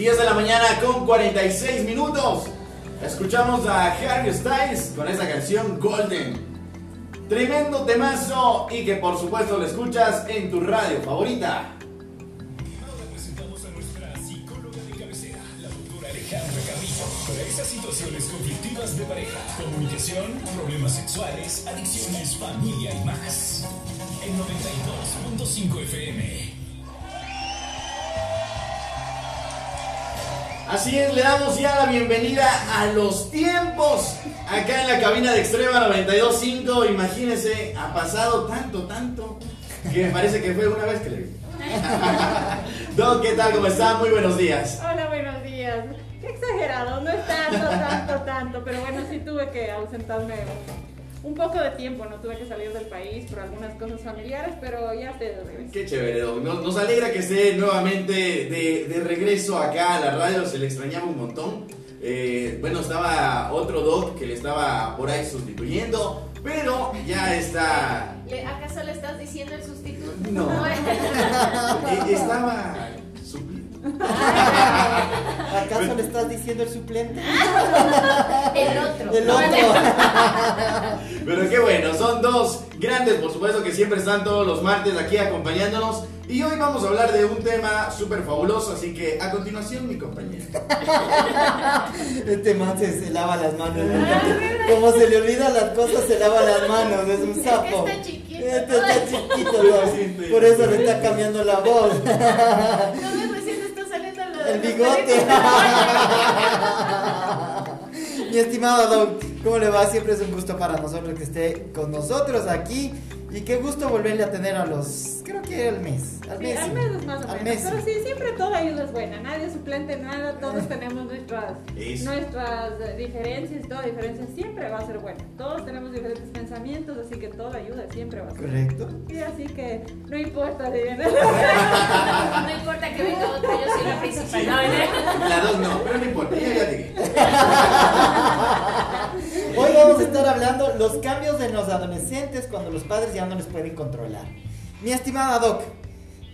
10 de la mañana con 46 minutos. Escuchamos a Harry Styles con esa canción Golden. Tremendo temazo y que por supuesto lo escuchas en tu radio favorita. Para esas situaciones conflictivas de pareja, comunicación, problemas sexuales, adicciones, familia y más. En 92.5 FM. Así es, le damos ya la bienvenida a los tiempos acá en la cabina de Extrema 92.5. Imagínense, ha pasado tanto, tanto, que me parece que fue una vez que le vi. Doc, ¿qué tal? ¿Cómo está? Muy buenos días. Hola, buenos días. Qué exagerado, no es tanto, tanto, tanto, pero bueno, sí tuve que ausentarme un poco de tiempo, no tuve que salir del país por algunas cosas familiares, pero ya estoy de regreso. Qué chévere, Doc. Nos, nos alegra que esté nuevamente de, de regreso acá a la radio, se le extrañaba un montón. Eh, bueno, estaba otro Doc que le estaba por ahí sustituyendo, pero ya está... ¿Le- ¿Acaso le estás diciendo el sustituto? No. Bueno. Eh, estaba supliendo. ¿Acaso le estás diciendo el suplente? El otro. El otro. Pero qué bueno, son dos grandes, por supuesto, que siempre están todos los martes aquí acompañándonos. Y hoy vamos a hablar de un tema súper fabuloso, así que a continuación mi compañera. Este man se, se lava las manos. Como se le olvidan las cosas, se lava las manos. Es un sapo. está chiquito. Este está chiquito, ¿no? Por eso le está cambiando la voz. No me recién está saliendo lo de El bigote. Mi estimado Doc, ¿cómo le va? Siempre es un gusto para nosotros que esté con nosotros aquí. Y qué gusto volverle a tener a los, creo que al mes. Al Sí, mes. al menos más o Al menos. mes. Pero sí, siempre toda ayuda es buena. Nadie es suplente, nada. Todos tenemos nuestras, nuestras diferencias. Toda diferencia siempre va a ser buena. Todos tenemos diferentes pensamientos, así que toda ayuda siempre va a ser buena. Correcto. Sí, así que no importa. ¿sí? No importa que venga otro, yo soy la principal. No. La dos no, pero no importa, ya ya llegué. Hoy vamos a estar hablando los cambios en los adolescentes cuando los padres ya no les pueden controlar. Mi estimada Doc,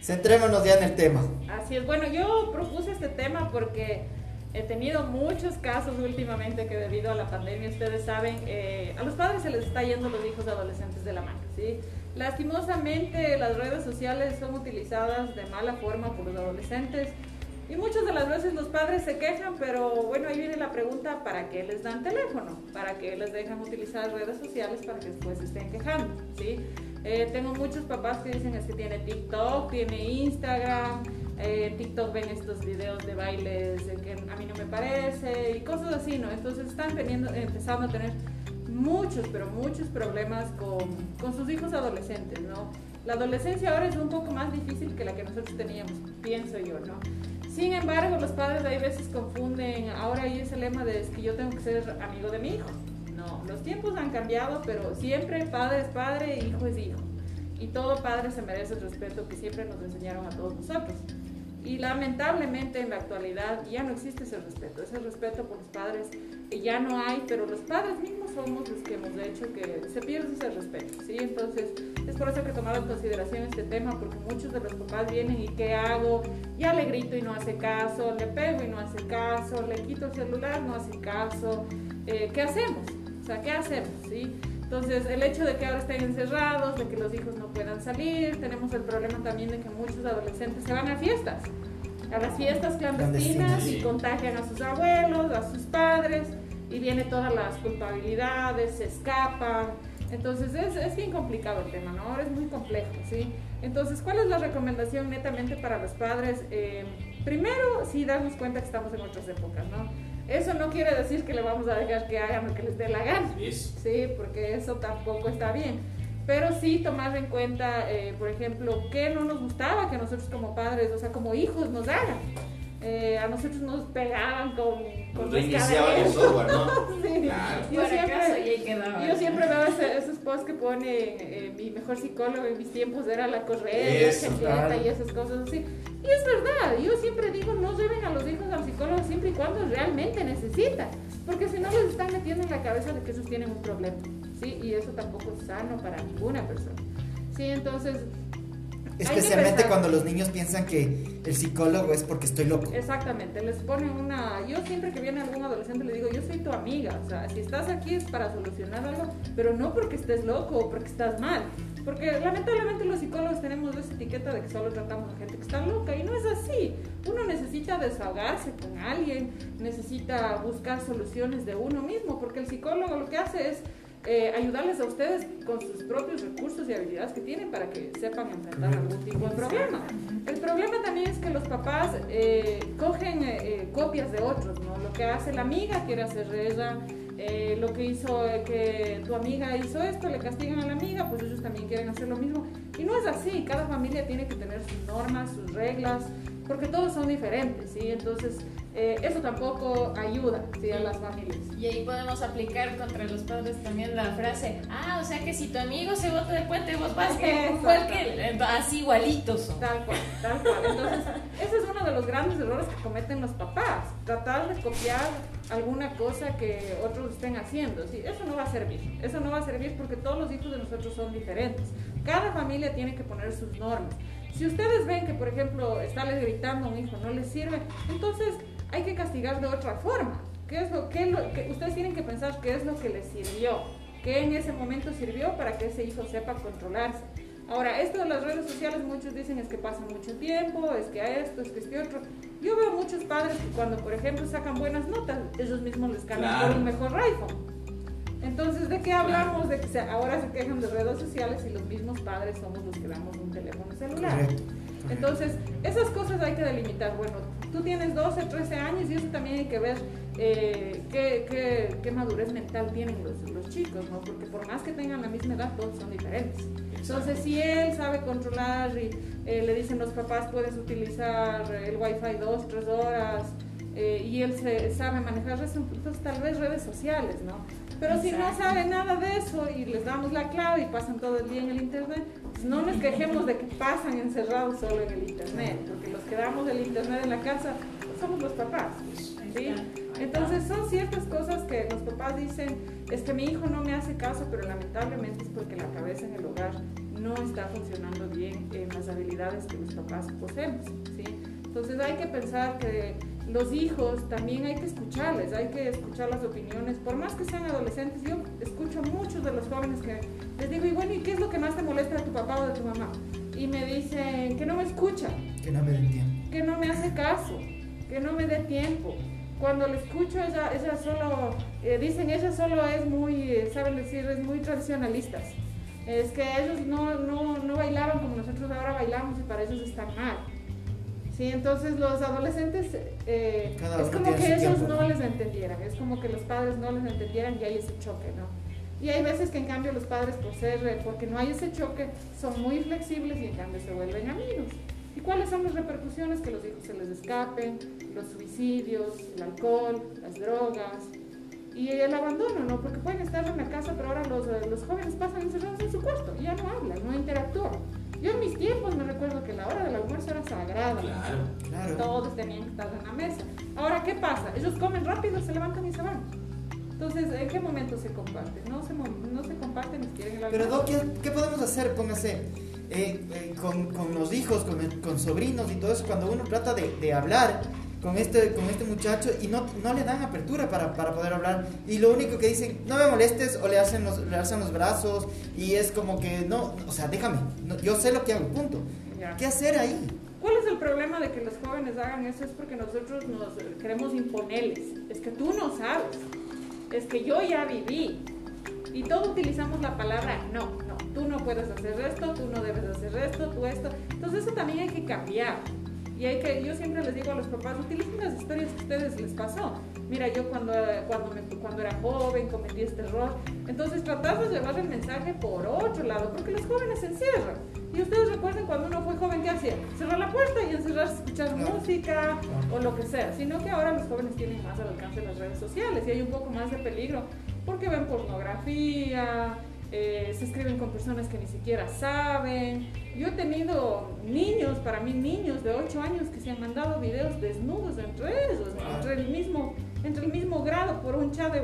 centrémonos ya en el tema. Así es, bueno, yo propuse este tema porque he tenido muchos casos últimamente que debido a la pandemia, ustedes saben, eh, a los padres se les está yendo los hijos adolescentes de la mano, ¿sí? Lastimosamente las redes sociales son utilizadas de mala forma por los adolescentes y muchas de las veces los padres se quejan, pero bueno, ahí viene la pregunta, ¿para qué les dan teléfono? ¿Para qué les dejan utilizar redes sociales para que después se estén quejando? ¿sí? Eh, tengo muchos papás que dicen es que tiene TikTok, tiene Instagram, eh, TikTok ven estos videos de bailes de que a mí no me parece y cosas así, ¿no? Entonces están teniendo, empezando a tener muchos, pero muchos problemas con, con sus hijos adolescentes, ¿no? La adolescencia ahora es un poco más difícil que la que nosotros teníamos, pienso yo, ¿no? Sin embargo, los padres hay veces confunden, ahora hay ese lema de es que yo tengo que ser amigo de mi hijo. No, los tiempos han cambiado, pero siempre padre es padre, hijo es hijo. Y todo padre se merece el respeto que siempre nos enseñaron a todos nosotros. Y lamentablemente en la actualidad ya no existe ese respeto. Ese respeto por los padres eh, ya no hay, pero los padres mismos somos los que hemos hecho que se pierda ese respeto. ¿sí? Entonces es por eso que he tomado en consideración este tema, porque muchos de los papás vienen y ¿qué hago? Ya le grito y no hace caso, le pego y no hace caso, le quito el celular, no hace caso. Eh, ¿Qué hacemos? O sea, ¿qué hacemos? ¿sí? Entonces, el hecho de que ahora estén encerrados, de que los hijos no puedan salir, tenemos el problema también de que muchos adolescentes se van a fiestas, a las fiestas clandestinas y contagian a sus abuelos, a sus padres, y viene todas las culpabilidades, se escapan. Entonces, es, es bien complicado el tema, ¿no? Es muy complejo, ¿sí? Entonces, ¿cuál es la recomendación netamente para los padres? Eh, primero, sí darnos cuenta que estamos en otras épocas, ¿no? Eso no quiere decir que le vamos a dejar que hagan lo que les dé la gana. Sí, porque eso tampoco está bien. Pero sí tomar en cuenta, eh, por ejemplo, qué no nos gustaba que nosotros como padres, o sea, como hijos nos hagan. Eh, a nosotros nos pegaban con, con reiniciaban el cascabeles. software, ¿no? Sí. Claro. Yo siempre- quedaba. Yo siempre veo ese- esos posts que pone eh, mi mejor psicólogo en mis tiempos era la correa, la chaqueta claro. y esas cosas así. Y es verdad, yo siempre digo, no lleven a los hijos al psicólogo siempre y cuando realmente necesitan, porque si no les están metiendo en la cabeza de que ellos tienen un problema, ¿sí? Y eso tampoco es sano para ninguna persona. Sí, entonces Especialmente cuando los niños piensan que el psicólogo es porque estoy loco. Exactamente, les ponen una... Yo siempre que viene algún adolescente le digo, yo soy tu amiga, o sea, si estás aquí es para solucionar algo, pero no porque estés loco o porque estás mal. Porque lamentablemente los psicólogos tenemos esa etiqueta de que solo tratamos a gente que está loca y no es así. Uno necesita desahogarse con alguien, necesita buscar soluciones de uno mismo, porque el psicólogo lo que hace es eh, ayudarles a ustedes con sus propios recursos y habilidades que tienen para que sepan enfrentar algún tipo de problema. El problema también es que los papás eh, cogen eh, eh, copias de otros, ¿no? Lo que hace la amiga quiere hacer ella, eh, lo que hizo eh, que tu amiga hizo esto, le castigan a la amiga, pues ellos también quieren hacer lo mismo. Y no es así, cada familia tiene que tener sus normas, sus reglas, porque todos son diferentes, ¿sí? Entonces, eh, eso tampoco ayuda, ¿sí? A las familias. Y ahí podemos aplicar contra los padres también la frase, ah, o sea que si tu amigo se bota del puente, vos vas que igual que él". así igualitos son. Tal cual, tal cual. Entonces, ese es uno de los grandes errores que cometen los papás. Tratar de copiar alguna cosa que otros estén haciendo. Sí, eso no va a servir. Eso no va a servir porque todos los hijos de nosotros son diferentes. Cada familia tiene que poner sus normas. Si ustedes ven que, por ejemplo, estarles gritando a un hijo no les sirve, entonces hay que castigar de otra forma. ¿Qué es lo, qué es lo que ustedes tienen que pensar qué es lo que les sirvió? ¿Qué en ese momento sirvió para que ese hijo sepa controlarse? Ahora, esto de las redes sociales, muchos dicen es que pasa mucho tiempo, es que a esto, es que este otro. Yo veo muchos padres que cuando, por ejemplo, sacan buenas notas, ellos mismos les cambian Claro. por un mejor iPhone. Entonces, ¿de qué hablamos? De que se- ahora se quejan de redes sociales y los mismos padres somos los que damos un teléfono celular. Correcto. Entonces, esas cosas hay que delimitar. Bueno, tú tienes 12, 13 años y eso también hay que ver eh, qué, qué- qué madurez mental tienen los, los chicos, ¿no? Porque por más que tengan la misma edad, todos son diferentes. Entonces, si él sabe controlar y eh, le dicen los papás, puedes utilizar el wifi dos, tres horas, eh, y él se, sabe manejar eso, entonces tal vez redes sociales, ¿no? Pero si no Exacto. sabe nada de eso y les damos la clave y pasan todo el día en el internet, pues no nos quejemos de que pasan encerrados solo en el internet, porque los que damos el internet en la casa somos los papás. ¿sí? Entonces son ciertas cosas que los papás dicen, es que mi hijo no me hace caso, pero lamentablemente es porque la cabeza en el hogar no está funcionando bien en las habilidades que los papás poseemos. ¿sí? Entonces hay que pensar que los hijos también hay que escucharles, hay que escuchar las opiniones, por más que sean adolescentes, yo escucho a muchos de los jóvenes que les digo, y bueno, ¿y qué es lo que más te molesta de tu papá o de tu mamá? Y me dicen que no me escucha, Que no me den tiempo. que no me hace caso, que no me dé tiempo. Cuando le escucho, ella, ella solo, eh, dicen, ella solo es muy, eh, saben decir, es muy tradicionalistas. Es que ellos no, no, no bailaban como nosotros ahora bailamos y para ellos está mal. Sí, entonces los adolescentes eh, es como que ellos tiempo, no ¿no? les entendieran, es como que los padres no les entendieran y hay ese choque, ¿no? Y hay veces que en cambio los padres por ser, eh, porque no hay ese choque, son muy flexibles y en cambio se vuelven amigos. ¿Y cuáles son las repercusiones? Que los hijos se les escapen, los suicidios, el alcohol, las drogas y el abandono, ¿no? Porque pueden estar en la casa, pero ahora los, eh, los jóvenes pasan encerrados en su cuarto y ya no hablan, no interactúan. Yo en mis tiempos me recuerdo que la hora del almuerzo era sagrada. Claro. Claro. Todos tenían que estar en la mesa. Ahora, ¿qué pasa? Ellos comen rápido, se levantan y se van. Entonces, ¿en qué momento se comparten? No se, no se comparten ni siquiera en el Pero. Doc, ¿qué, qué podemos hacer? Póngase eh, eh, con, con los hijos, con, con sobrinos y todo eso, cuando uno trata de, de hablar con este, con este muchacho y no, no le dan apertura para, para poder hablar y lo único que dicen, no me molestes o le hacen los, le hacen los brazos y es como que no, o sea, déjame, no, yo sé lo que hago, punto. Ya. ¿Qué hacer ahí? ¿Cuál es el problema de que los jóvenes hagan eso? Es porque nosotros nos queremos imponerles. Es que tú no sabes. Es que yo ya viví. Y todos utilizamos la palabra no, no. Tú no puedes hacer esto, tú no debes hacer esto, tú esto. Entonces eso también hay que cambiar. Y hay que, yo siempre les digo a los papás, utilicen las historias que a ustedes les pasó. Mira, yo cuando, cuando, me- cuando era joven cometí este error. Entonces tratar de llevar el mensaje por otro lado, porque los jóvenes se encierran. Y ustedes recuerden cuando uno fue joven, ¿qué hacía? Cerrar la puerta y encerrarse escuchar Claro. música o lo que sea. Sino que ahora los jóvenes tienen más al alcance de las redes sociales y hay un poco más de peligro porque ven pornografía, eh, se escriben con personas que ni siquiera saben. Yo he tenido niños, para mí niños de 8 años que se han mandado videos desnudos entre ellos, Wow. entre, el mismo, entre el mismo grado por un chat de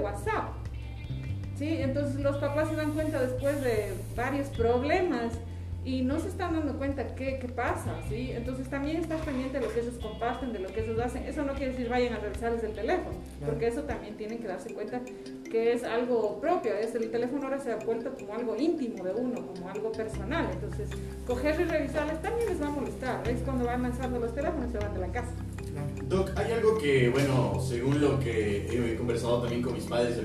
¿sí? Entonces los papás se dan cuenta después de varios problemas y no se están dando cuenta qué, qué pasa, ¿sí? Entonces también estar pendiente de lo que ellos comparten, de lo que ellos hacen. Eso no quiere decir vayan a revisarles el teléfono, Claro. porque eso también tienen que darse cuenta que es algo propio. Es el teléfono ahora se ha vuelto como algo íntimo de uno, como algo personal. Entonces, coger y revisarles también les va a molestar. Es cuando van lanzando los teléfonos y se van de la casa. Doc, hay algo que, bueno, según lo que he conversado también con mis padres y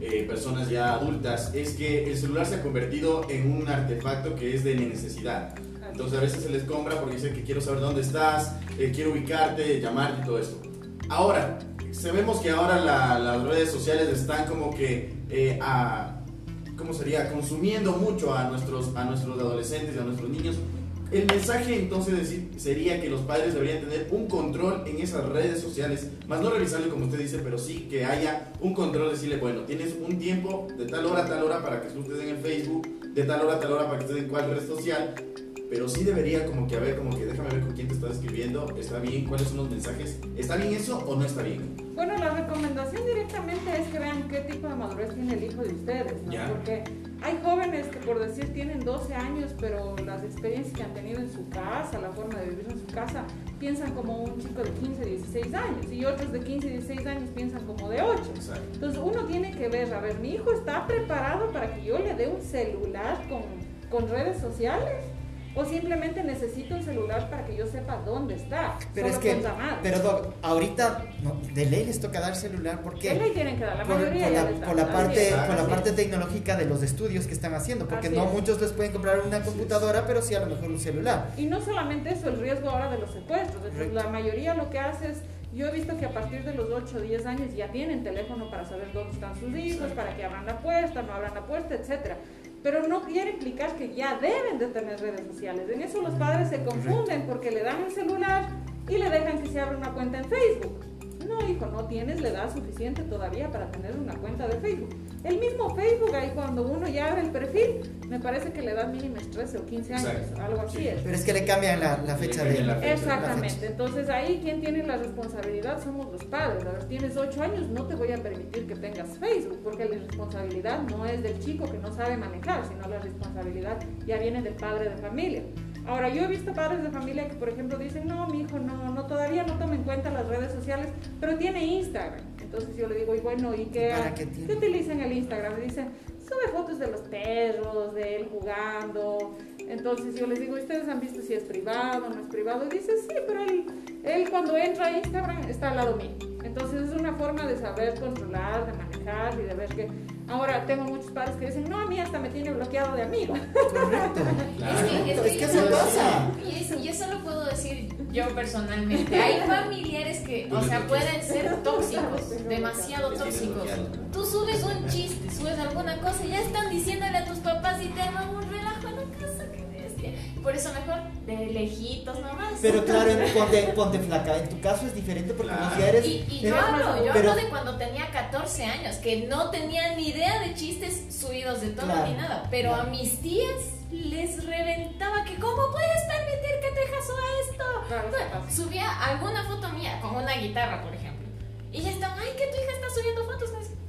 algunas personas ya adultas, es que el celular se ha convertido en un artefacto que es de necesidad. Entonces a veces se les compra porque dicen que quiero saber dónde estás, eh, quiero ubicarte, llamarte y todo esto. Ahora, sabemos que ahora la- las redes sociales están como que eh, a, ¿cómo sería? Consumiendo mucho a nuestros, a nuestros adolescentes y a nuestros niños. El mensaje entonces sería que los padres deberían tener un control en esas redes sociales, más no revisarle como usted dice, pero sí que haya un control, decirle, bueno, tienes un tiempo de tal hora a tal hora para que estés en el Facebook, de tal hora a tal hora para que estés en cuál red social, pero sí debería como que haber, como que déjame ver con quién te estás escribiendo, está bien, cuáles son los mensajes, ¿está bien eso o no está bien? Bueno, la recomendación directamente es que vean qué tipo de madurez tiene el hijo de ustedes, ¿no? Ya. Porque hay jóvenes que por decir tienen 12 años, pero las experiencias que han tenido en su casa, la forma de vivir en su casa, piensan como un chico de 15, 16 años, y otros de 15, 16 años piensan como de 8. Exacto. Entonces uno tiene que ver, a ver, mi hijo está preparado para que yo le dé un celular con, con redes sociales. O simplemente necesito un celular para que yo sepa dónde está. Pero solo es que, pero Doc, ahorita no, de ley les toca dar celular porque ¿Qué ley tienen que dar? La por, mayoría por la, por parte por la parte tecnológica de los estudios que están haciendo, porque Así no es. muchos les pueden comprar una computadora, pero sí a lo mejor un celular. Y no solamente eso, el riesgo ahora de los secuestros. Entonces, la mayoría lo que hace es, yo he visto que a partir de los 8 o 10 años ya tienen teléfono para saber dónde están sus hijos, para que abran la puerta, no abran la puerta, etcétera. Pero no quiere implicar que ya deben de tener redes sociales. En eso los padres se confunden porque le dan el celular y le dejan que se abra una cuenta en Facebook. No, hijo, no tienes la edad suficiente todavía para tener una cuenta de Facebook. El mismo Facebook, ahí cuando uno ya abre el perfil, me parece que le da mínimo 13 o 15 años, Exacto. algo así Sí. es. Pero es que le cambian la, la fecha cambian de la fecha. Exactamente, entonces ahí quien tiene la responsabilidad somos los padres. A ver, tienes 8 años, no te voy a permitir que tengas Facebook, porque la responsabilidad no es del chico que no sabe manejar, sino la responsabilidad ya viene del padre de familia. Ahora, yo he visto padres de familia que, por ejemplo, dicen, no, mi hijo no, no, todavía no toma en cuenta las redes sociales, pero tiene Instagram. Entonces yo le digo, y bueno, ¿y qué, ¿Para qué utilizan el Instagram? Y dicen, sube fotos de los perros, de él jugando. Entonces yo les digo, ¿ustedes han visto si es privado no es privado? Y dice, sí, pero él, él cuando entra a Instagram está al lado mío. Entonces es una forma de saber controlar, de manejar y de ver que... Ahora tengo muchos padres que dicen, no, a mí hasta me tiene bloqueado de amigo. Correcto. Es que, es Es que eso yo- pasa. Y, es- y eso lo puedo decir yo personalmente. Hay familiares que, o sea, pueden ser tóxicos, demasiado tóxicos. Tú subes un chiste, subes alguna cosa y ya están diciéndole a tus papás y te arman un relajo en la casa. Por eso mejor de lejitos nomás. Pero claro, en- ponte, ponte flaca. En tu caso es diferente porque Claro. ya eres. Y, y eh, yo hablo, yo pero- hablo de cuando tenía 14 años, que no tenía ni idea de chistes subidos de tono Claro, ni nada. Pero claro. a mis tías les reventaba que cómo puedes permitir que tu hija suba esto. Subía alguna foto mía con una guitarra, por ejemplo. Y ya estaban, ay, que tu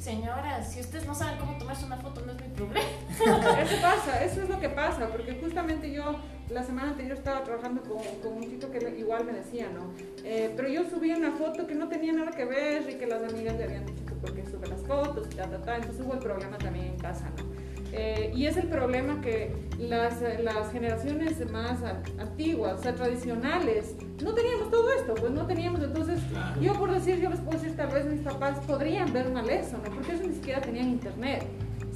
Señora, si ustedes no saben cómo tomarse una foto, no es mi problema. Eso pasa, eso es lo que pasa, porque justamente yo la semana anterior estaba trabajando con, un chico que igual me decía, ¿no? Eh, pero yo subí una foto que no tenía nada que ver y que las amigas le habían dicho que por qué sube las fotos y ta, ta, ta, entonces hubo el problema también en casa, ¿no? Eh, y es el problema que las, las generaciones más a- antiguas, o sea, tradicionales, no teníamos todo esto, pues no teníamos, entonces Claro. yo por decir, yo les puedo decir, tal vez mis papás podrían ver mal eso, ¿no? Porque ellos ni siquiera tenían internet.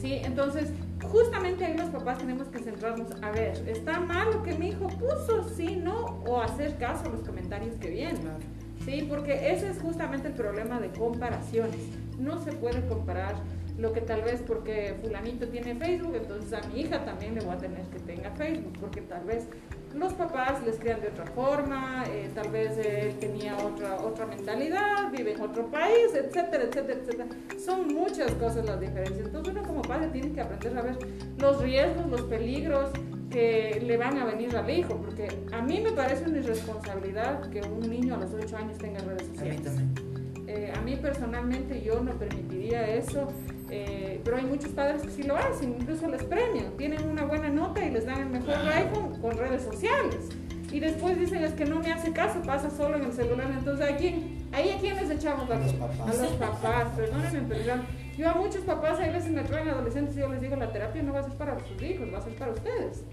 ¿sí? Entonces, justamente ahí los papás tenemos que centrarnos a ver, ¿está mal lo que mi hijo puso? Sí, no, o hacer caso a los comentarios que vienen. Claro. Sí, porque ese es justamente el problema de comparaciones. No se puede comparar lo que tal vez porque fulanito tiene Facebook, entonces a mi hija también le voy a tener que tenga Facebook, porque tal vez los papás les crían de otra forma, eh, tal vez él tenía otra, otra mentalidad, vive en otro país, etcétera, etcétera, etcétera. Son muchas cosas las diferencias. Entonces uno como padre tiene que aprender a ver los riesgos, los peligros que le van a venir al hijo, porque a mí me parece una irresponsabilidad que un niño a los 8 años tenga redes A mí sociales. Eh, a mí personalmente yo no permitiría eso. Eh, pero hay muchos padres que sí lo hacen, incluso les premian, tienen una buena nota y les dan el mejor iPhone con redes sociales. Y después dicen es que no me hace caso, pasa solo en el celular. Entonces, ¿a quién? Ahí a quién les echamos la A los culpa? papás. A los papás, perdónenme, pero yo a muchos papás a veces me traen adolescentes y yo les digo, la terapia no va a ser para sus hijos, va a ser para ustedes.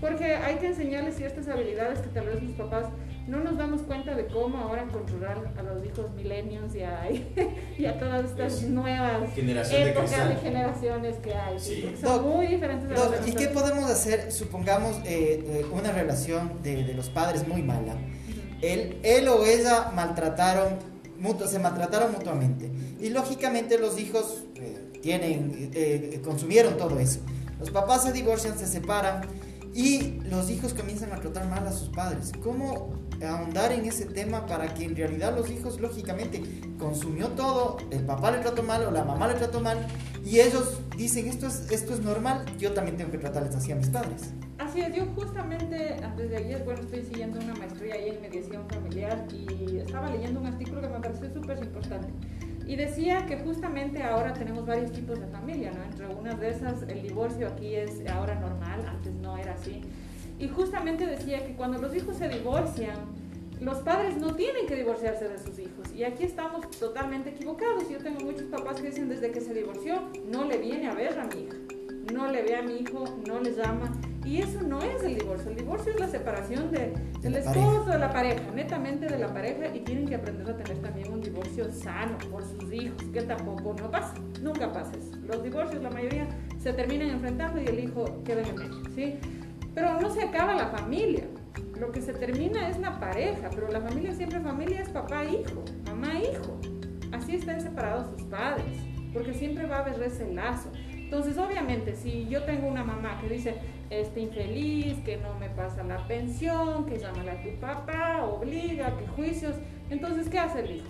Porque hay que enseñarles ciertas habilidades que tal vez los papás no nos damos cuenta de cómo ahora controlar a los hijos millennials y a, y a todas estas Es nuevas generación de épocas cristal. y generaciones que hay. Sí. Son Doc, muy diferentes a Doc, las de ¿Y qué podemos hacer? Supongamos eh, eh, una relación de, de los padres muy mala. Él, él o ella maltrataron, mutu- se maltrataron mutuamente. Y lógicamente los hijos eh, tienen, eh, consumieron todo eso. Los papás se divorcian, se separan y los hijos comienzan a tratar mal a sus padres. ¿Cómo ahondar en ese tema para que en realidad los hijos, lógicamente, consumió todo, el papá le trató mal o la mamá le trató mal y ellos dicen esto es, esto es normal, yo también tengo que tratarles así a mis padres? Así es, yo justamente antes de ayer, bueno, estoy siguiendo una maestría ahí en mediación familiar y estaba leyendo un artículo que me pareció súper importante. Y decía que justamente ahora tenemos varios tipos de familia, ¿no? Entre unas de esas, el divorcio aquí es ahora normal, antes no era así. Y justamente decía que cuando los hijos se divorcian, los padres no tienen que divorciarse de sus hijos. Y aquí estamos totalmente equivocados. Yo tengo muchos papás que dicen desde que se divorció, no le viene a ver a mi hija no le ve a mi hijo, no le llama. Y eso no es el divorcio. El divorcio es la separación de, del esposo, de la pareja, netamente de la pareja. Y tienen que aprender a tener también un divorcio sano por sus hijos, que tampoco no pasa. Nunca pasa eso. Los divorcios, la mayoría, se terminan enfrentando y el hijo queda en el medio. ¿sí? Pero no se acaba la familia. Lo que se termina es la pareja, pero la familia siempre familia es papá hijo, mamá hijo. Así están separados sus padres, porque siempre va a haber ese lazo. Entonces, obviamente, si yo tengo una mamá que dice, este infeliz, que no me pasa la pensión, que llámale a tu papá, obliga, que juicios, entonces, ¿qué hace el hijo?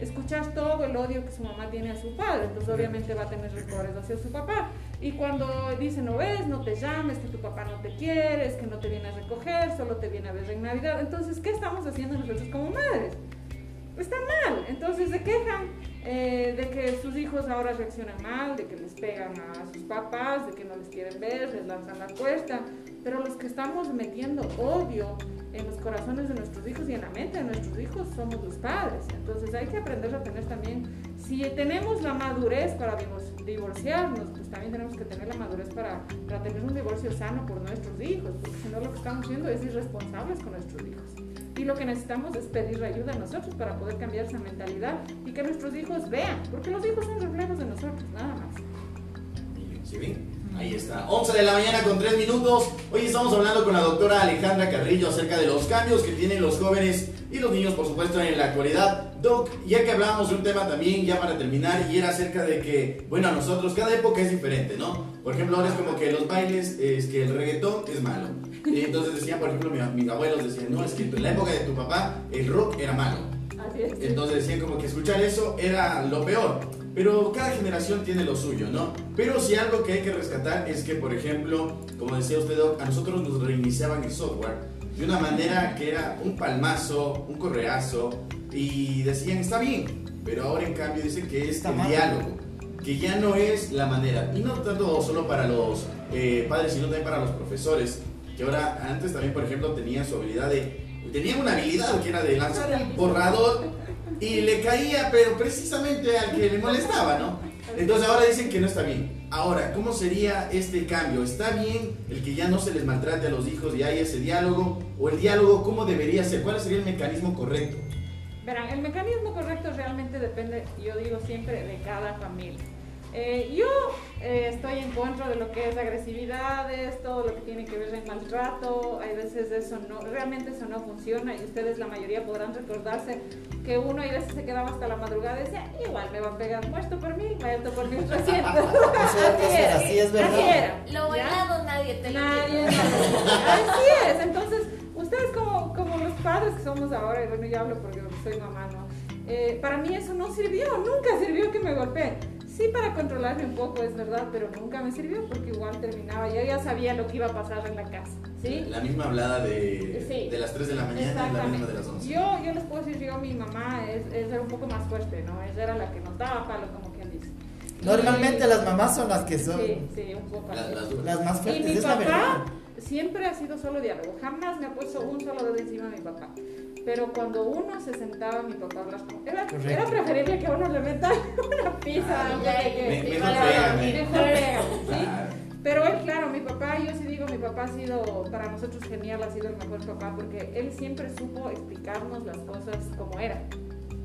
Escuchas todo el odio que su mamá tiene a su padre, entonces obviamente va a tener rencores hacia su papá. Y cuando dice, no ves, no te llames, que tu papá no te quiere, es que no te viene a recoger, solo te viene a ver en Navidad, entonces, ¿qué estamos haciendo nosotros como madres? está mal. Entonces se quejan eh, de que sus hijos ahora reaccionan mal, de que les pegan a sus papás, de que no les quieren ver, les lanzan la cuesta. Pero los que estamos metiendo odio en los corazones de nuestros hijos y en la mente de nuestros hijos somos los padres. Entonces hay que aprender a tener también, si tenemos la madurez para divor- divorciarnos, pues también tenemos que tener la madurez para, para tener un divorcio sano por nuestros hijos, porque si no lo que estamos haciendo es irresponsables con nuestros hijos. Y lo que necesitamos es pedir ayuda a nosotros para poder cambiar esa mentalidad y que nuestros hijos vean, porque los hijos son reflejos de nosotros, nada más. ¿Sí ven? Ahí está. 11 de la mañana con 3 minutos. Hoy estamos hablando con la doctora Alejandra Carrillo acerca de los cambios que tienen los jóvenes y los niños, por supuesto, en la actualidad. Doc, ya que hablábamos de un tema también, ya para terminar, y era acerca de que, bueno, a nosotros cada época es diferente, ¿no? Por ejemplo, ahora es como que los bailes, es que el reggaetón es malo. Y entonces decían, por ejemplo, mi- mis abuelos decían, no, es que en la época de tu papá el rock era malo. Entonces decían como que escuchar eso era lo peor. Pero cada generación tiene lo suyo, ¿no? Pero si algo que hay que rescatar es que, por ejemplo, como decía usted, Doc, a nosotros nos reiniciaban el software de una manera que era un palmazo, un correazo, y decían, está bien, pero ahora en cambio dicen que es Está el mal. diálogo, que ya no es la manera. Y no tanto solo para los eh, padres, sino también para los profesores, que ahora, antes también, por ejemplo, tenían su habilidad de... Tenían una habilidad que era de lanzar el borrador y le caía, pero precisamente al que le molestaba, ¿no? Entonces ahora dicen que no está bien. Ahora, ¿cómo sería este cambio? ¿Está bien el que ya no se les maltrate a los hijos y hay ese diálogo? ¿O el diálogo cómo debería ser? ¿Cuál sería el mecanismo correcto? Verán, el mecanismo correcto realmente depende, yo digo siempre, de cada familia. Eh, yo eh, estoy en contra de lo que es agresividades, todo lo que tiene que ver en maltrato. Hay veces eso no, realmente eso no funciona y ustedes la mayoría podrán recordarse que uno hay veces se quedaba hasta la madrugada y decía, igual me va a pegar, muerto por mí, muerto por 1300. Eso, eso era, sí, es verdad. Así era. Lo bailado nadie te lo Nadie, así es. Entonces, ustedes como, como los padres que somos ahora, y bueno, yo hablo porque soy mamá, ¿no? Eh, para mí eso no sirvió, nunca sirvió que me golpeen. Sí para controlarme un poco, es verdad, pero nunca me sirvió porque igual terminaba, yo ya sabía lo que iba a pasar en la casa, ¿sí? La misma hablada de, Sí. de las 3 de la mañana es la misma de las 11. Yo, yo les puedo decir, yo, mi mamá es, es- era un poco más fuerte, ¿no? Ella era la que nos daba palo, como quien dice. Normalmente las mamás son las que son Sí, sí, un poco La- las duras. las más Y fuertes, mi es la verdad. papá siempre ha sido solo diálogo, jamás me ha puesto un solo dedo encima de mi papá. Pero cuando uno se sentaba, mi papá a hablar con era, era preferible que uno le meta una pizza. Pero él, claro, mi papá, yo sí digo, mi papá ha sido para nosotros genial, ha sido el mejor papá, porque él siempre supo explicarnos las cosas como eran.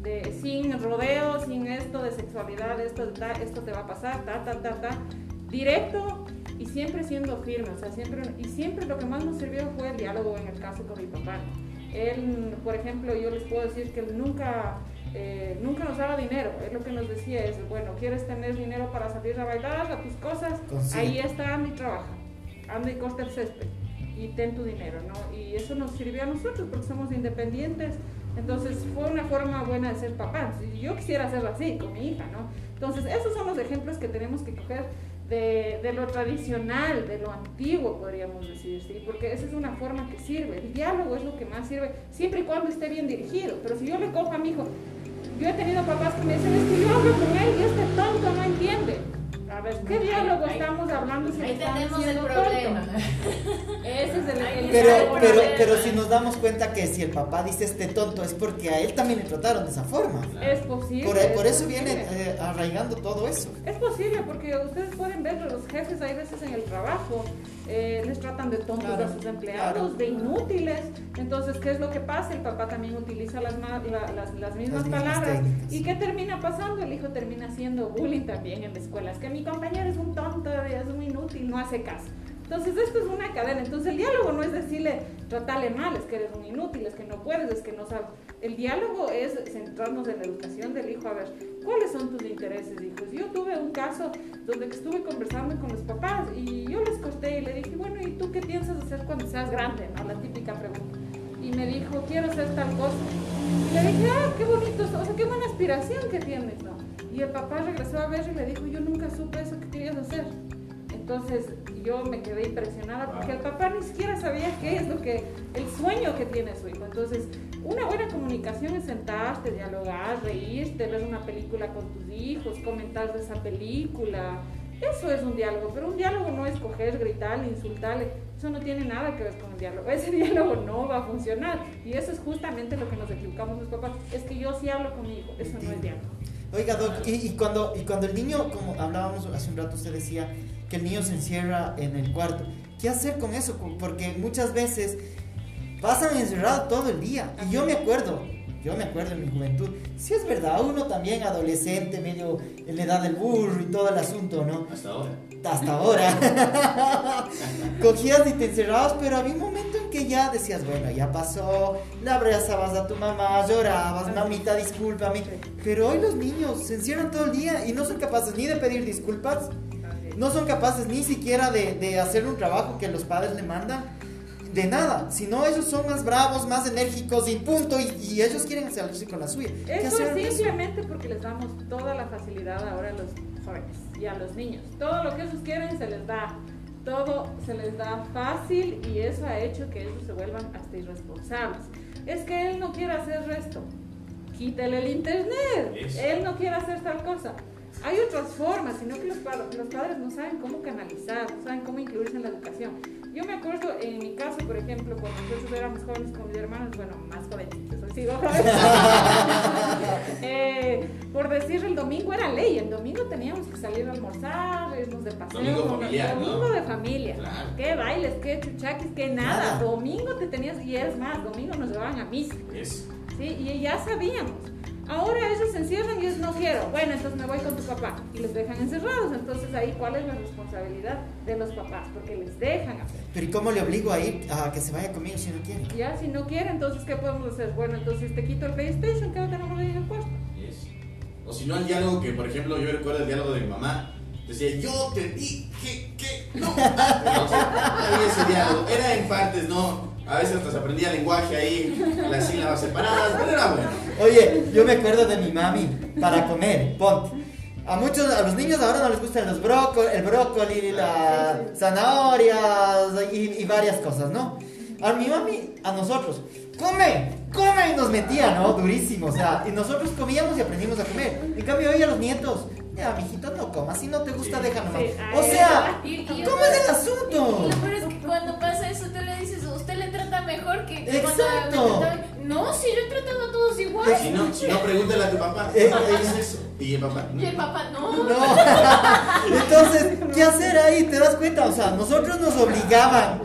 De, sin rodeos, sin esto de sexualidad, esto, de ta- esto te va a pasar, ta, ta, ta, ta. Directo y siempre siendo firme, o sea, siempre, y siempre lo que más nos sirvió fue el diálogo en el caso con mi papá. Él, por ejemplo, yo les puedo decir que él nunca, eh, nunca nos daba dinero. Él lo que nos decía es, bueno, ¿quieres tener dinero para salir a bailar, a tus cosas? Consigue. Ahí está, anda y trabaja. Anda y corta el césped y ten tu dinero, ¿no? Y eso nos sirvió a nosotros porque somos independientes. Entonces fue una forma buena de ser papá. Y Yo quisiera hacerlo así con mi hija, ¿no? Entonces esos son los ejemplos que tenemos que coger de, lo tradicional, de lo antiguo, podríamos decir, ¿sí? Porque esa es una forma que sirve. El diálogo es lo que más sirve, siempre y cuando esté bien dirigido. Pero si yo le cojo a mi hijo, yo he tenido papás que me dicen, es que yo hablo con él y este tonto no entiende. A ver, ¿qué diálogo Ahí- estamos hablando si Ahí tenemos el problema. tonto? Ese es el, el Pero, pero, pero si nos damos cuenta que si el papá dice este tonto es porque a él también le trataron de esa forma. Es posible. Por, por es eso viene posible. eh, arraigando todo eso. Es posible porque ustedes pueden ver los jefes hay veces en el trabajo eh, les tratan de tontos Claro, a sus empleados, claro. de inútiles. Entonces, ¿qué es lo que pasa? El papá también utiliza las, la- las, las mismas Las mismas palabras. técnicas. ¿Y qué termina pasando? El hijo termina haciendo bullying también en la escuela. Es que mi compañero es un tonto, es un inútil, no hace caso. Entonces, esto es una cadena. Entonces, el diálogo no es decirle, tratarle mal, es que eres un inútil, es que no puedes, es que no sabes. El diálogo es centrarnos en la educación del hijo. A ver, ¿cuáles son tus intereses, hijos? Yo tuve un caso donde estuve conversando con los papás y yo les corté y le dije, bueno, ¿y tú qué piensas hacer cuando seas grande? ¿no? La típica pregunta. Y me dijo, quiero hacer tal cosa. Y le dije, ah, qué bonito, o sea, qué buena aspiración que tienes, ¿no? Y el papá regresó a ver y le dijo, yo nunca supe eso que querías hacer. Entonces yo me quedé impresionada porque el papá ni siquiera sabía qué es lo que, el sueño que tiene su hijo. Entonces, una buena comunicación es sentarte, dialogar, reírte, ver una película con tus hijos, comentar esa película. Eso es un diálogo, pero un diálogo no es coger, gritarle, insultarle. Eso no tiene nada que ver con el diálogo. Ese diálogo no va a funcionar. Y eso es justamente lo que nos equivocamos los papás. Es que yo sí hablo con mi hijo. Eso no es diálogo. Oiga, Doc, y, y cuando, y cuando el niño, como hablábamos hace un rato, usted decía que el niño se encierra en el cuarto. ¿Qué hacer con eso? Porque muchas veces pasan encerrados todo el día. Y yo me acuerdo, yo me acuerdo en mi juventud, si es verdad, uno también adolescente, medio en la edad del burro y todo el asunto, ¿no? Hasta ahora. hasta ahora. Cogías y te encerrabas, pero había un momento en que ya decías, bueno, ya pasó, le abrazabas a tu mamá, llorabas, mamita, discúlpame. Pero hoy los niños se encierran todo el día y no son capaces ni de pedir disculpas, no son capaces ni siquiera de, de hacer un trabajo que los padres le mandan. De nada, sino ellos son más bravos, más enérgicos y punto, y, y ellos quieren salirse con la suya. ¿Qué Eso es eso? simplemente porque les damos toda la facilidad ahora a los jóvenes y a los niños. Todo lo que ellos quieren se les da. Todo se les da fácil y eso ha hecho que ellos se vuelvan hasta irresponsables. Es que él no quiere hacer esto. Quítale el internet. Eso. Él no quiere hacer tal cosa. Hay otras formas, sino que los, los padres no saben cómo canalizar, no saben cómo incluirse en la educación. Yo me acuerdo en mi caso, por ejemplo, cuando nosotros éramos jóvenes con mis hermanos, bueno, más jovencitos, joven. Eh, por decir, el domingo era ley, el domingo teníamos que salir a almorzar, irnos de paseo. Domingo. Domingo de familia. Claro. Qué bailes, qué chuchaquis, qué nada. Nada. Domingo te tenías, y es más, domingo nos llevaban a misa. Eso. ¿sí? Y ya sabíamos. Ahora ellos se encierran y es no quiero. Bueno, entonces me voy con tu papá. Y los dejan encerrados. Entonces ahí, ¿cuál es la responsabilidad de los papás? Porque les dejan hacer. Pero ¿y cómo le obligo a ir a que se vaya conmigo si no quiere? Ya, si no quiere, entonces ¿qué podemos hacer? Bueno, entonces te quito el PlayStation, que no tenemos ahí en el cuarto. Eso. O si no, el diálogo que, por ejemplo, yo recuerdo el diálogo de mi mamá. Decía, yo te dije que no. Entonces, ese diálogo. Era en partes, ¿no? A veces hasta se aprendía lenguaje ahí, las sílabas separadas, pero era bueno. Oye, yo me acuerdo de mi mami para comer, ponte. A muchos, a los niños ahora no les gustan los brócoli, el brócoli, las zanahorias y, y varias cosas, ¿no? A mi mami, a nosotros, come, come y nos metía, ¿no? Durísimo, o sea, y nosotros comíamos y aprendimos a comer. En cambio hoy a los nietos, Ya, mijito, no comas. Si no te gusta, nomás. Sí, O sea, Y- y ¿cómo es el Y asunto? lo peor es que cuando pasa eso, tú le dices, usted le trata mejor que, Exacto. cuando No, si yo he tratado a todos igual. Si no, si no, pregúntale a tu papá. Eh, ¿Papá te dice eso? Y el papá. Y el papá, no. No. Entonces, ¿qué hacer ahí? ¿Te das cuenta? O sea, nosotros nos obligaban.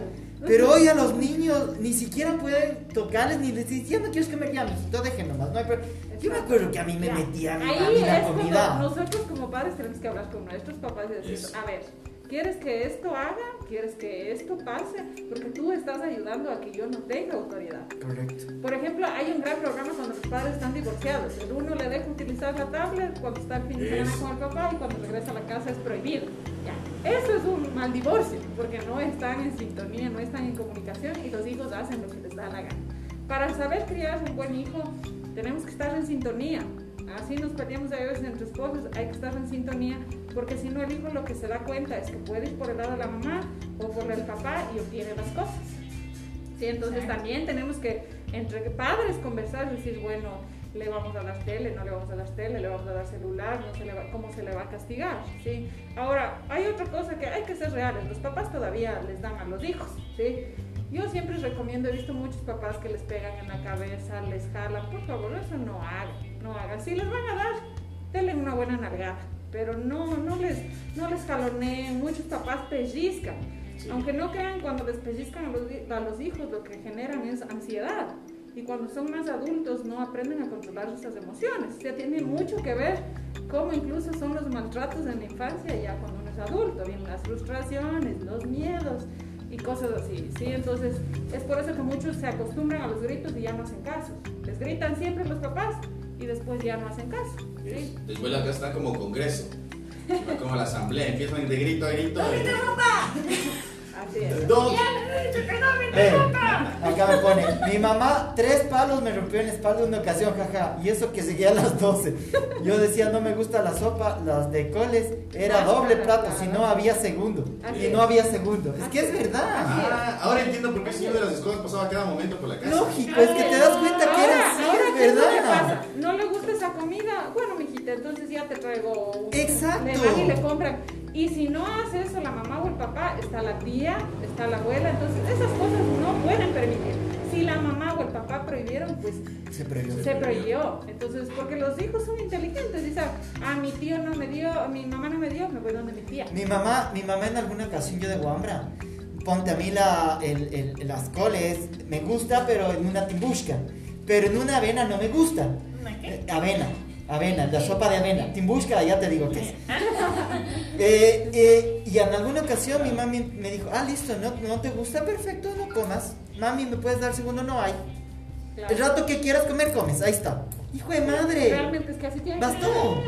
Pero hoy a los niños ni siquiera pueden tocarles ni les dicen, ya no quieres comer ya, mijito, dejen nomás. No hay pro-". Yo me acuerdo que a mí me Ya. metían a Ahí mí la es comida. cuando nosotros como padres tenemos que hablar con nuestros papás y decir, a ver, ¿quieres que esto haga? ¿Quieres que esto pase? Porque tú estás ayudando a que yo no tenga autoridad. Correcto. Por ejemplo, hay un gran programa cuando los padres están divorciados. El uno le deja utilizar la tablet cuando está el fin de semana con el papá y cuando regresa a la casa es prohibido. Ya. Eso es un mal divorcio, porque no están en sintonía, no están en comunicación y los hijos hacen lo que les da la gana. Para saber criar un buen hijo, tenemos que estar en sintonía. Así nos peleamos a veces entre esposos, hay que estar en sintonía, porque si no el hijo lo que se da cuenta es que puede ir por el lado de la mamá o por el papá y obtiene las cosas. Sí, entonces también tenemos que entre padres conversar, decir, bueno, le vamos a dar tele, no le vamos a dar tele, le vamos a dar celular, no se le va- cómo se le va a castigar, ¿sí? Ahora, hay otra cosa que hay que ser reales, los papás todavía les dan a los hijos, ¿sí? Yo siempre recomiendo, he visto muchos papás que les pegan en la cabeza, les jalan, por favor, eso no hagan, no hagan. Si les van a dar, denle una buena nalgada, pero no, no les, no les jaloneen, muchos papás pellizcan. Sí. Aunque no crean, cuando les pellizcan a los, a los hijos, lo que generan es ansiedad. Y cuando son más adultos, no aprenden a controlar esas emociones. O sea, tiene mucho que ver cómo incluso son los maltratos en la infancia, ya cuando uno es adulto. Vienen las frustraciones, los miedos y cosas así. ¿sí? Entonces, es por eso que muchos se acostumbran a los gritos y ya no hacen caso. Les gritan siempre los papás y después ya no hacen caso. ¿sí? Después la casa está como congreso. Como la asamblea. Empiezan de grito a grito. Es. Dos. Ve, acá me pone, mi mamá tres palos me rompió en la espalda en una ocasión, jaja, y eso que seguía a las 12. Yo decía, no me gusta la sopa, las de coles, era doble plato, si no había segundo. Y no había segundo. Es que es verdad. Ah, ahora entiendo por qué el señor de las escobas pasaba cada momento por la casa. Lógico, es que te das cuenta que era así, es ¿qué es lo que verdad. pasa? ¿No le gusta esa comida? Bueno, mijita, entonces ya te traigo un... Exacto. Y le compran. Y si no hace eso la mamá o el papá, está la tía, está la abuela, entonces esas cosas no pueden permitir. Si la mamá o el papá prohibieron, pues Se prohibió. se prohibió. Entonces, porque los hijos son inteligentes, dicen, ah, mi tío no me dio, mi mamá no me dio, me voy donde mi tía. Mi mamá, mi mamá en alguna ocasión yo de Guambra, ponte a mí la, el, el- las coles, me gusta, pero en una timbushka. Pero en una avena no me gusta. ¿Una qué? Eh, avena, avena, la sopa de avena. Timbushka, ya te digo qué es. Eh, eh, y en alguna ocasión mi mami me dijo, ah, listo, no, no te gusta, perfecto, no comas. Mami, ¿me puedes dar segundo? No hay. Claro. El rato que quieras comer, comes. Ahí está. Hijo de madre. Realmente es que así tiene que Bastó.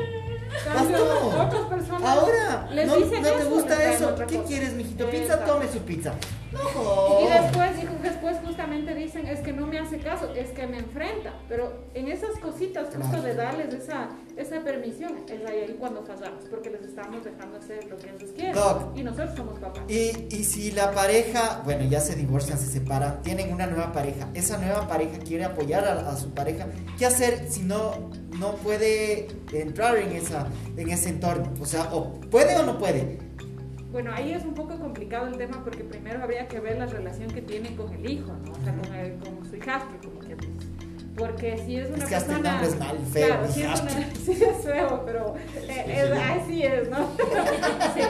Otras personas Ahora, les no, dicen no te eso, gusta eso. ¿Qué cosa. quieres, mijito? Pizza, tome su pizza. No. Y después, y después justamente dicen, es que no me hace caso, es que me enfrenta. Pero en esas cositas, justo de darles esa, esa permisión, es ahí cuando fallamos, porque les estamos dejando hacer lo que ellos quieren. Doc. Y nosotros somos papás. Y, y si la pareja, bueno, ya se divorcian, se separan, tienen una nueva pareja, esa nueva pareja quiere apoyar a, a su pareja, ¿qué hacer si no, no puede entrar en, esa, en ese entorno? O sea, o puede o no puede. Bueno, ahí es un poco complicado el tema porque primero habría que ver la relación que tiene con el hijo, ¿no? O sea, con, el- con su hijastro, como que dice. Porque si es una Es que hasta el persona... es mal, feo, Claro, si es, una- sí es feo, pero eh, es- así es, ¿no? Sí.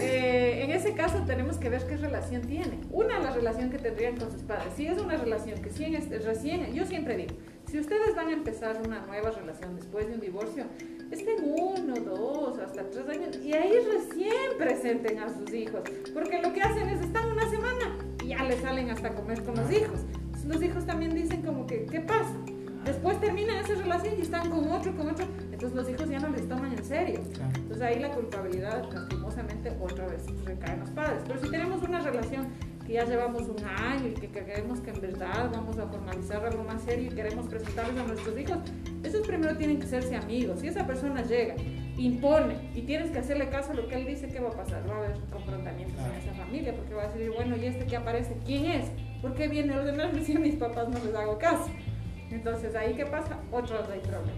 Eh, en ese caso tenemos que ver qué relación tiene. Una, la relación que tendrían con sus padres. Si es una relación que sí en este- recién, yo siempre digo, si ustedes van a empezar una nueva relación después de un divorcio, estén uno, dos, hasta tres años y ahí recién presenten a sus hijos. Porque lo que hacen es, están una semana y ya le salen hasta comer con los hijos. Los hijos también dicen como que, ¿qué pasa? Después terminan esa relación y están con otro, con otro. Entonces los hijos ya no les toman en serio. Entonces ahí la culpabilidad, lastimosamente, otra vez recae en los padres. Pero si tenemos una relación que ya llevamos un año y que creemos que en verdad vamos a formalizar algo más serio y queremos presentarles a nuestros hijos, esos primero tienen que serse amigos. Si esa persona llega, impone y tienes que hacerle caso a lo que él dice, ¿qué va a pasar? Va a haber confrontamientos en esa familia porque va a decir, bueno, ¿y este que aparece? ¿Quién es? ¿Por qué viene a ordenarme si a mis papás no les hago caso? Entonces, ahí qué pasa? Otros hay problemas.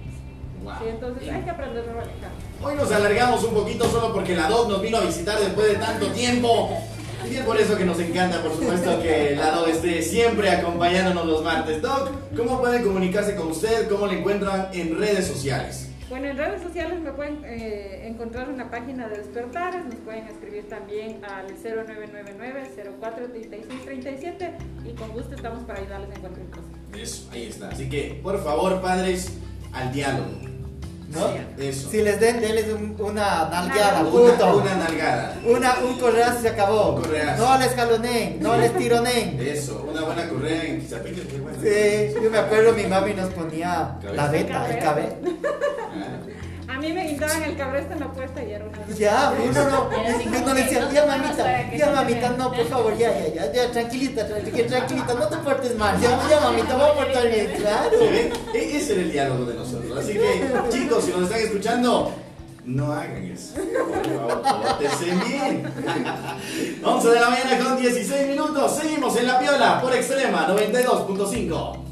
Wow. ¿sí? Entonces hay que aprender a manejar. Hoy nos alargamos un poquito solo porque la Doc nos vino a visitar después de tanto tiempo. Y es por eso que nos encanta, por supuesto, que la Doc esté siempre acompañándonos los martes. Doc, ¿cómo pueden comunicarse con usted? ¿Cómo le encuentran en redes sociales? Bueno, en redes sociales me pueden eh, encontrar una página de Despertares, nos pueden escribir también al 0999-043637 y con gusto estamos para ayudarles en cualquier cosa. Eso, ahí está. Así que, por favor, padres, al diálogo. ¿No? Eso. Si les den, denles un- una nalgueada, Una, puto. una nalgada. Una, un correazo y se acabó. Un correazo. No les jaloneen, no les tironeen. Eso, una buena correa en. Sí, yo me acuerdo mi mami nos ponía Cabeza. la beta, el cabello. Ah, A mí me guindaban el cabresto en la puesta y era una... Ya, uno no, como uno le decía, no ya mamita, ya no mamita, no, por vean". favor, ya, ya, ya, ya, tranquilita, tranquilita, tranquilita, no te portes mal, ya, ya mamita, voy a portar bien, claro. E- Ese era el diálogo de nosotros. Así que, chicos, si nos están escuchando, no hagan eso. Por favor, bien. 11 de la mañana con 16 minutos. Seguimos en la piola por extrema 92.5.